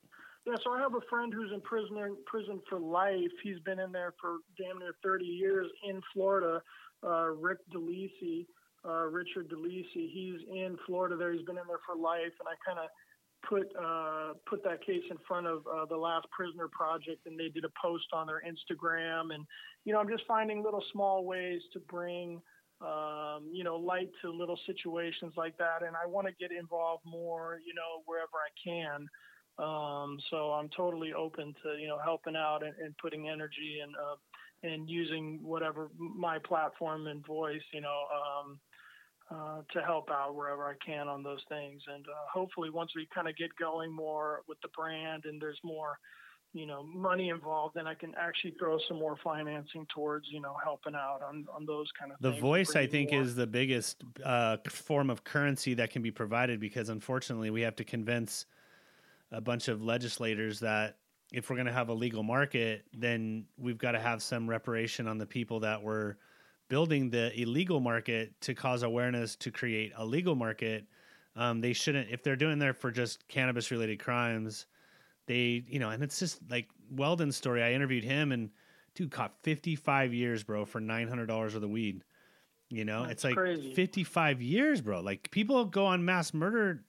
Yeah, so I have a friend who's in prison prison for life. He's been in there for damn near 30 years in Florida. Uh, Rick DeLisi, uh, Richard DeLisi, he's in Florida there. He's been in there for life, and I kind of put uh, put that case in front of uh, the Last Prisoner Project, and they did a post on their Instagram. And you know, I'm just finding little small ways to bring um, you know light to little situations like that, and I want to get involved more, you know, wherever I can. Um, so I'm totally open to you know helping out and, and putting energy and uh, and using whatever my platform and voice, you know, um, uh, to help out wherever I can on those things. And uh, hopefully, once we kind of get going more with the brand and there's more, you know, money involved, then I can actually throw some more financing towards, you know, helping out on, on those kind of The things. voice, I think, more- is the biggest uh, form of currency that can be provided because unfortunately we have to convince a bunch of legislators that if we're going to have a legal market, then we've got to have some reparation on the people that were building the illegal market to cause awareness to create a legal market. Um, they shouldn't, if they're doing there for just cannabis related crimes, they, you know, and it's just like Weldon's story. I interviewed him and dude caught 55 years, bro, for $900 of the weed. You know, That's it's like crazy. 55 years, bro. Like people go on mass murder,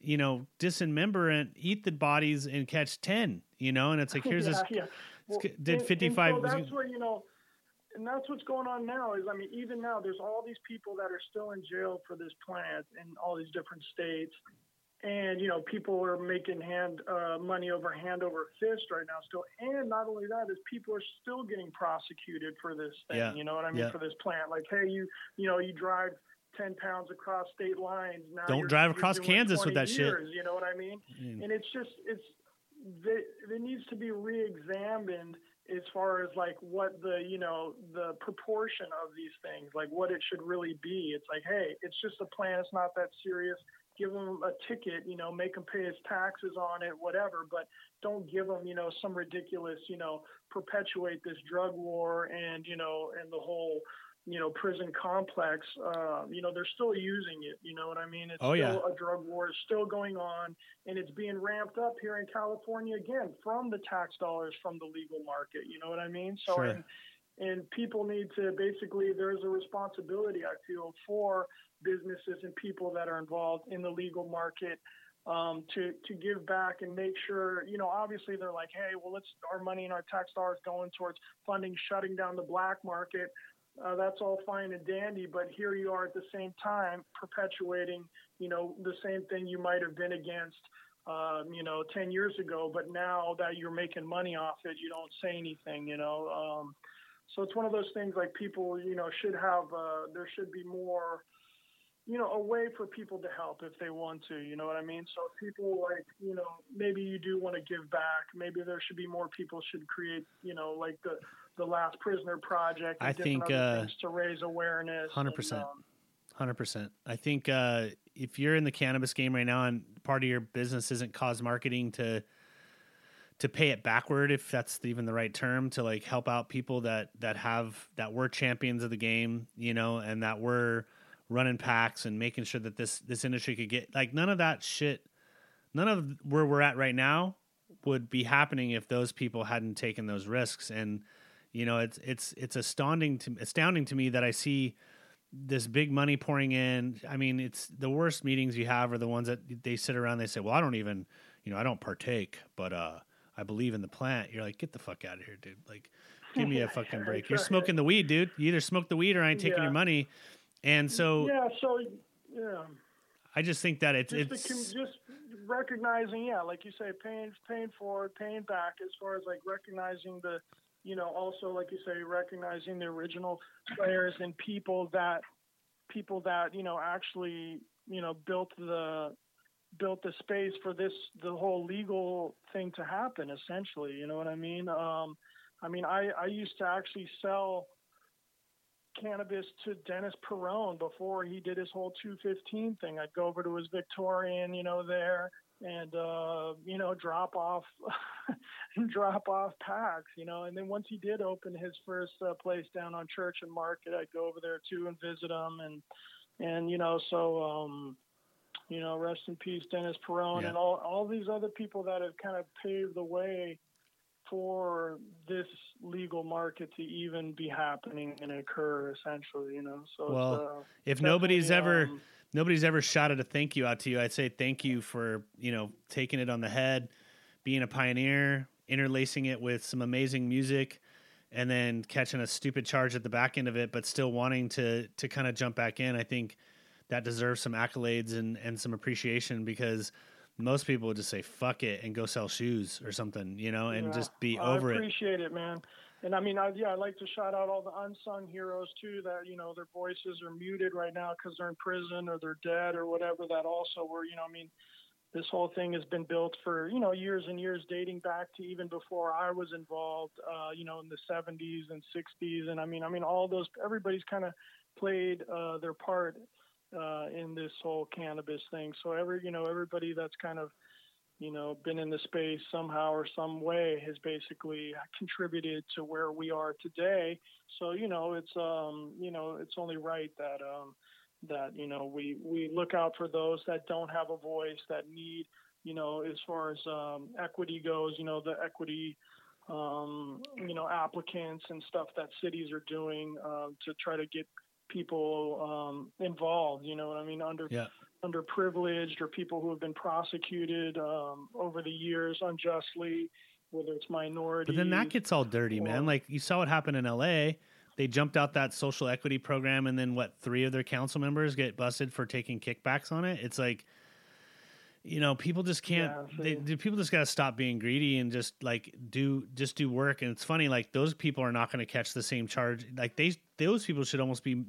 you know, dismember and eat the bodies and catch 10, you know, and it's like, [LAUGHS] here's yeah, this, yeah. Well, did and 55 so that's what you know, and that's what's going on now. Is I mean, even now, there's all these people that are still in jail for this plant in all these different states, and you know, people are making hand uh, money over hand over fist right now still. And not only that, is people are still getting prosecuted for this thing. Yeah, You know what I mean? yeah. For this plant, like, hey, you, you know, you drive. 10 pounds across state lines. Now Don't drive across Kansas with 20 that shit. You know what I mean? Mm. And it's just, it's, there needs to be re-examined as far as like what the you know the proportion of these things like what it should really be. It's like hey it's just a plan. It's not that serious. Give him a ticket you know make him pay his taxes on it whatever but don't give him you know some ridiculous you know perpetuate this drug war and you know and the whole you know prison complex uh, you know they're still using it you know what i mean it's Oh, yeah. still a drug war is still going on and it's being ramped up here in california again from the tax dollars from the legal market you know what i mean so Sure. and, and people need to basically there's a responsibility i feel for businesses and people that are involved in the legal market um, to to give back and make sure you know obviously they're like hey well let's our money and our tax dollars going towards funding shutting down the black market uh, that's all fine and dandy but here you are at the same time perpetuating you know the same thing you might have been against um, you know 10 years ago but now that you're making money off it you don't say anything you know um, so it's one of those things like people you know should have uh, there should be more you know, a way for people to help if they want to, you know what I mean? So people like, you know, maybe you do want to give back. Maybe there should be more people should create, you know, like the the Last Prisoner Project. I think uh, to raise awareness. Hundred percent. Um, hundred percent. I think uh, if you're in the cannabis game right now and part of your business isn't cause marketing to to pay it backward, if that's even the right term, to like help out people that that have that were champions of the game, you know, and that were running packs and making sure that this this industry could get like none of that shit none of where we're at right now would be happening if those people hadn't taken those risks and you know it's it's it's astounding to astounding to me that I see this big money pouring in. I mean it's the worst meetings you have are the ones that they sit around they say well I don't even you know I don't partake but uh I believe in the plant. You're like get the fuck out of here dude. Like give me a [LAUGHS] fucking break. You're smoking the weed dude. You either smoke the weed or I ain't taking yeah. your money. And so yeah, so yeah. I just think that it's just it's just recognizing, yeah, like you say, paying paying forward, paying back, as far as like recognizing the, you know, also like you say, recognizing the original players and people that people that you know actually you know built the built the space for this the whole legal thing to happen essentially you know what i mean um i mean i i used to actually sell cannabis to Dennis Peron before he did his whole 215 thing. I'd go over to his Victorian, you know, there and uh, you know drop off [LAUGHS] drop off packs, you know. And then once he did open his first uh, place down on Church and Market, I'd go over there too and visit him and and you know so um you know rest in peace Dennis Peron yeah. and all all these other people that have kind of paved the way for this legal market to even be happening and occur essentially you know so well uh, if nobody's ever um, nobody's ever shouted a thank you out to you i'd say thank you for you know taking it on the head being a pioneer interlacing it with some amazing music and then catching a stupid charge at the back end of it but still wanting to to kind of jump back in i think that deserves some accolades and and some appreciation because most people would just say fuck it and go sell shoes or something, you know, and yeah, just be over it. I appreciate it. it, man. And I mean, I, yeah, I'd like to shout out all the unsung heroes too. That you know, their voices are muted right now because they're in prison or they're dead or whatever. That also were, you know, I mean, this whole thing has been built for you know years and years, dating back to even before I was involved. Uh, you know, in the 70s and 60s, and I mean, I mean, all those everybody's kind of played uh, their part uh, in this whole cannabis thing. So every you know everybody that's kind of you know been in the space somehow or some way has basically contributed to where we are today. So you know it's um you know it's only right that um that you know we we look out for those that don't have a voice that need you know as far as um, equity goes you know the equity um, you know applicants and stuff that cities are doing uh, to try to get people um, involved. You know what I mean? Under yeah. Underprivileged or people who have been prosecuted um, over the years unjustly, whether it's minorities. But then that gets all dirty, or, man. Like you saw what happened in L.A. They jumped out that social equity program, and then what? Three of their council members get busted for taking kickbacks on it. It's like you know people just can't yeah, they, people just got to stop being greedy and just like do just do work and it's funny like those people are not going to catch the same charge like they those people should almost be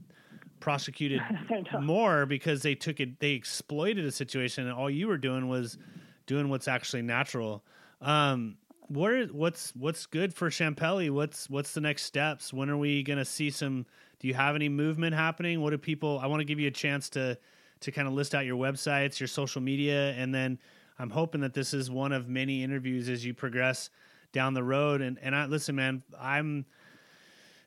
prosecuted [LAUGHS] more because they took it they exploited a situation and all you were doing was doing what's actually natural um what what's what's good for Champelli? What's what's the next steps? When are we going to see some? Do you have any movement happening? What do people? I want to give you a chance to to kind of list out your websites, your social media, and then I'm hoping that this is one of many interviews as you progress down the road. And and I listen, man, I'm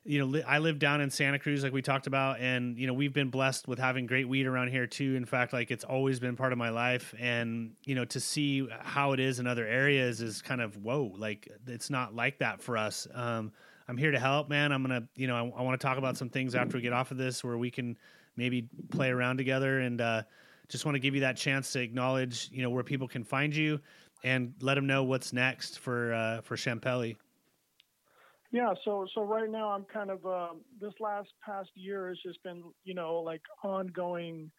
you know, li- I live down in Santa Cruz, like we talked about, and you know, we've been blessed with having great weed around here too. In fact, like it's always been part of my life, and you know, to see how it is in other areas is kind of whoa, like it's not like that for us. Um, I'm here to help, man. I'm gonna, you know, I, I want to talk about some things after we get off of this where we can maybe play around together and uh, just want to give you that chance to acknowledge, you know, where people can find you and let them know what's next for uh, for Champelli. Yeah, so so right now I'm kind of uh, this last past year has just been you know like ongoing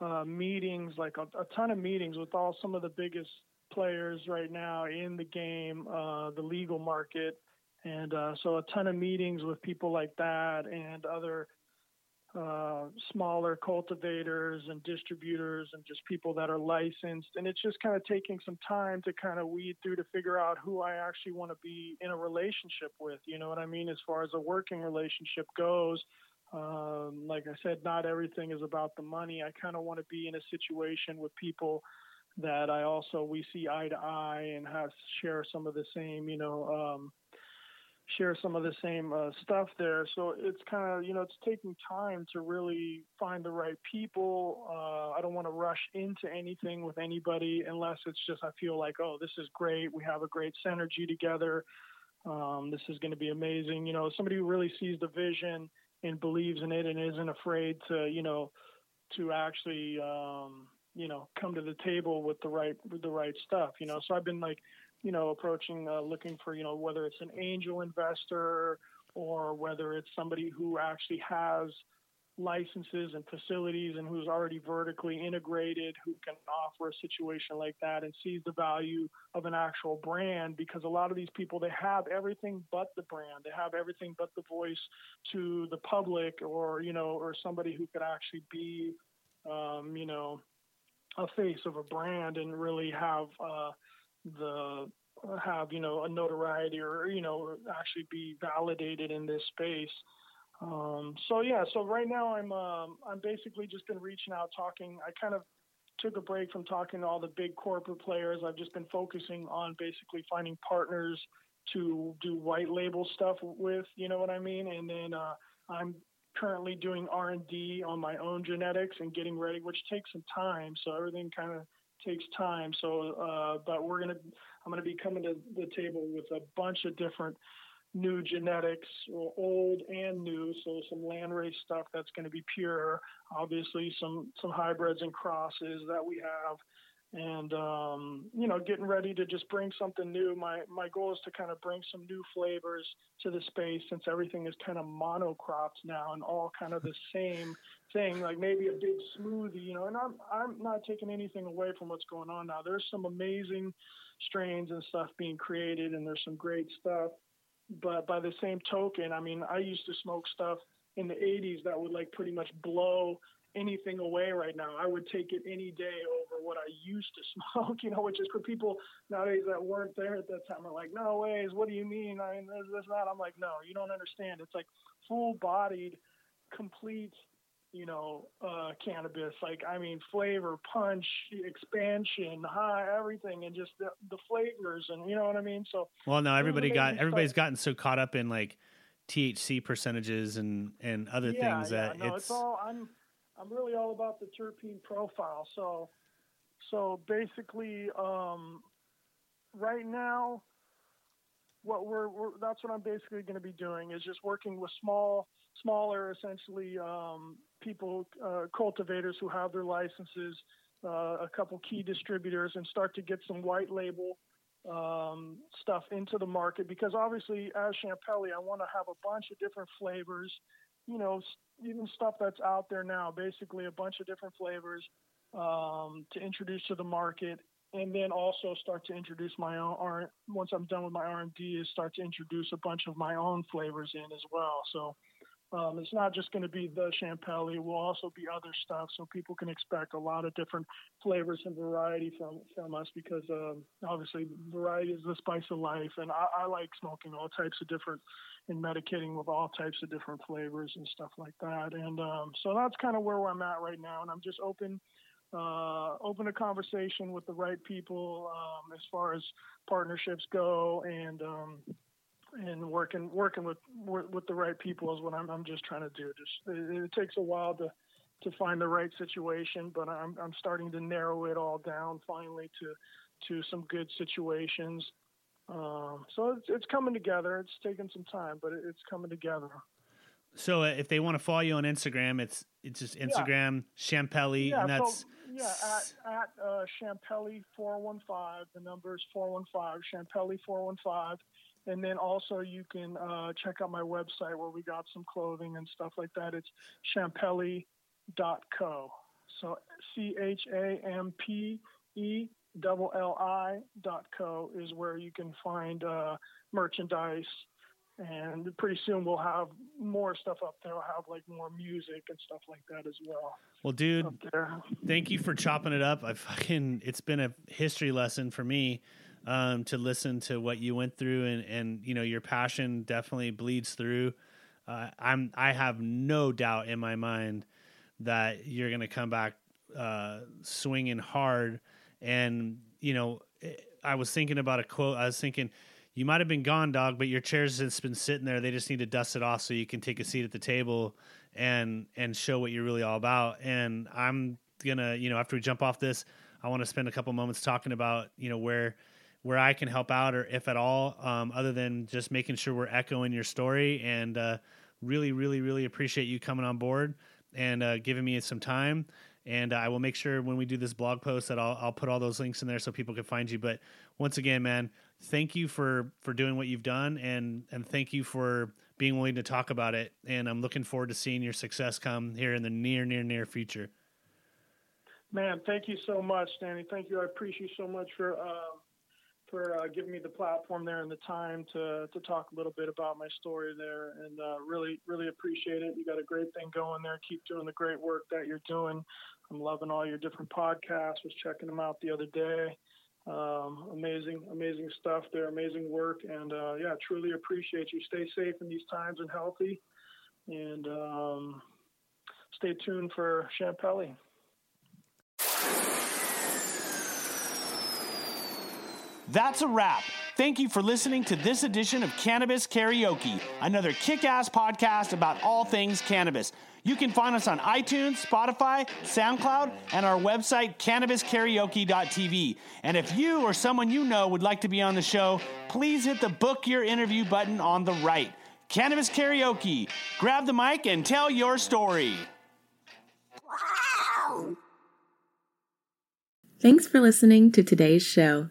uh, meetings, like a, a, ton of meetings with all some of the biggest players right now in the game, uh, the legal market, and uh, so a ton of meetings with people like that and other uh, smaller cultivators and distributors and just people that are licensed. And it's just kind of taking some time to kind of weed through to figure out who I actually want to be in a relationship with. You know what I mean? As far as a working relationship goes. Um, like I said, not everything is about the money. I kind of want to be in a situation with people that I also we see eye to eye and have share some of the same, you know, um, share some of the same uh, stuff there. So it's kind of, you know, it's taking time to really find the right people. Uh, I don't want to rush into anything with anybody unless it's just, I feel like, oh, this is great. We have a great synergy together. Um, this is going to be amazing. You know, somebody who really sees the vision and believes in it and isn't afraid to, you know, to actually, um, you know, come to the table with the right, with the right stuff, you know? So I've been like, you know, approaching, uh, looking for, you know, whether it's an angel investor or whether it's somebody who actually has licenses and facilities and who's already vertically integrated, who can offer a situation like that and sees the value of an actual brand because a lot of these people, they have everything but the brand. They have everything but the voice to the public or, you know, or somebody who could actually be, um, you know, a face of a brand and really have, uh, the have you know a notoriety or you know actually be validated in this space. Um, so yeah, so right now I'm um, I'm basically just been reaching out, talking. I kind of took a break from talking to all the big corporate players. I've just been focusing on basically finding partners to do white label stuff with. You know what I mean? And then uh, I'm currently doing R&D on my own genetics and getting ready, which takes some time. So everything kind of takes time. So, uh, but we're gonna, I'm gonna be coming to the table with a bunch of different new genetics, old and new. So some landrace stuff that's to be pure. Obviously, some some hybrids and crosses that we have and um, you know getting ready to just bring something new. My my goal is to kind of bring some new flavors to the space since everything is kind of monocropped now and all kind of the same thing like maybe a big smoothie you know and i'm i'm not taking anything away from what's going on now. There's some amazing strains and stuff being created and there's some great stuff but by the same token i mean i used to smoke stuff in the 80s that would like pretty much blow anything away right now. I would take it any day over what I used to [LAUGHS] smoke, you know, which is for people nowadays that weren't there at that time are like, no ways, what do you mean? I mean, this, this, that. I'm like, no, you don't understand. It's like full bodied, complete, you know, uh, cannabis. Like, I mean, flavor, punch, expansion, high, everything, and just the, the flavors, and you know what I mean. So, well, no, everybody got everybody's stuff. gotten so caught up in like THC percentages and and other yeah, things yeah, that no, it's, it's all. I'm I'm really all about the terpene profile. So, so basically, um, right now, what we're, we're, that's what I'm basically going to be doing is just working with small, smaller, essentially um, people, uh, cultivators who have their licenses, uh, a couple key distributors, and start to get some white label um, stuff into the market because obviously as Champelli, I want to have a bunch of different flavors, you know, even stuff that's out there now, basically a bunch of different flavors um, to introduce to the market, and then also start to introduce my own. R- once I'm done with my R and D, is start to introduce a bunch of my own flavors in as well. So um, it's not just going to be the Champelli. It will also be other stuff, so people can expect a lot of different flavors and variety from from us because um, obviously variety is the spice of life, and I, I like smoking all types of different and medicating with all types of different flavors and stuff like that. And um, so that's kind of where I'm at right now, and I'm just open. Uh, open a conversation with the right people um, as far as partnerships go, and um, and working working with with the right people is what I'm, I'm just trying to do. Just it, it, takes a while to to find the right situation, but I'm I'm starting to narrow it all down finally to to some good situations. Um, so it's it's coming together. It's taking some time, but it, it's coming together. So uh, if they want to follow you on Instagram, it's it's just Instagram yeah. Champelli, yeah, and that's so, Yeah, at, at uh, Champelli 415. The number is 415, Champelli 415. And then also you can uh, check out my website where we got some clothing and stuff like that. It's champelli.co. So C H A M P E double L I dot co is where you can find uh, merchandise. And pretty soon we'll have more stuff up there. We'll have like more music and stuff like that as well. Well, dude, thank you for chopping it up. I fucking it's been a history lesson for me um, to listen to what you went through, and and you know your passion definitely bleeds through. Uh, I'm I have no doubt in my mind that you're gonna come back uh, swinging hard, and you know I was thinking about a quote. I was thinking. You might have been gone, dog, but your chair's just been sitting there. They just need to dust it off so you can take a seat at the table and and show what you're really all about. And I'm gonna, you know, after we jump off this, I want to spend a couple moments talking about, you know, where where I can help out or if at all, um, other than just making sure we're echoing your story. And uh, really, really, really appreciate you coming on board and uh, giving me some time. And I will make sure when we do this blog post that I'll, I'll put all those links in there so people can find you. But once again, man, thank you for for doing what you've done, and and thank you for being willing to talk about it. And I'm looking forward to seeing your success come here in the near, near, near future. Man, thank you so much, Danny. Thank you. I appreciate you so much for uh, for uh, giving me the platform there and the time to to talk a little bit about my story there, and uh, really really appreciate it. You got a great thing going there. Keep doing the great work that you're doing. I'm loving all your different podcasts. Was checking them out the other day. Um, amazing, amazing stuff there. Amazing work, and uh, yeah, truly appreciate you. Stay safe in these times and healthy, and um, stay tuned for Champelli. That's a wrap. Thank you for listening to this edition of Cannabis Karaoke, another kick ass podcast about all things cannabis. You can find us on iTunes, Spotify, SoundCloud, and our website, cannabiskaraoke.tv. And if you or someone you know would like to be on the show, please hit the book your interview button on the right. Cannabis Karaoke. Grab the mic and tell your story. Wow. Thanks for listening to today's show.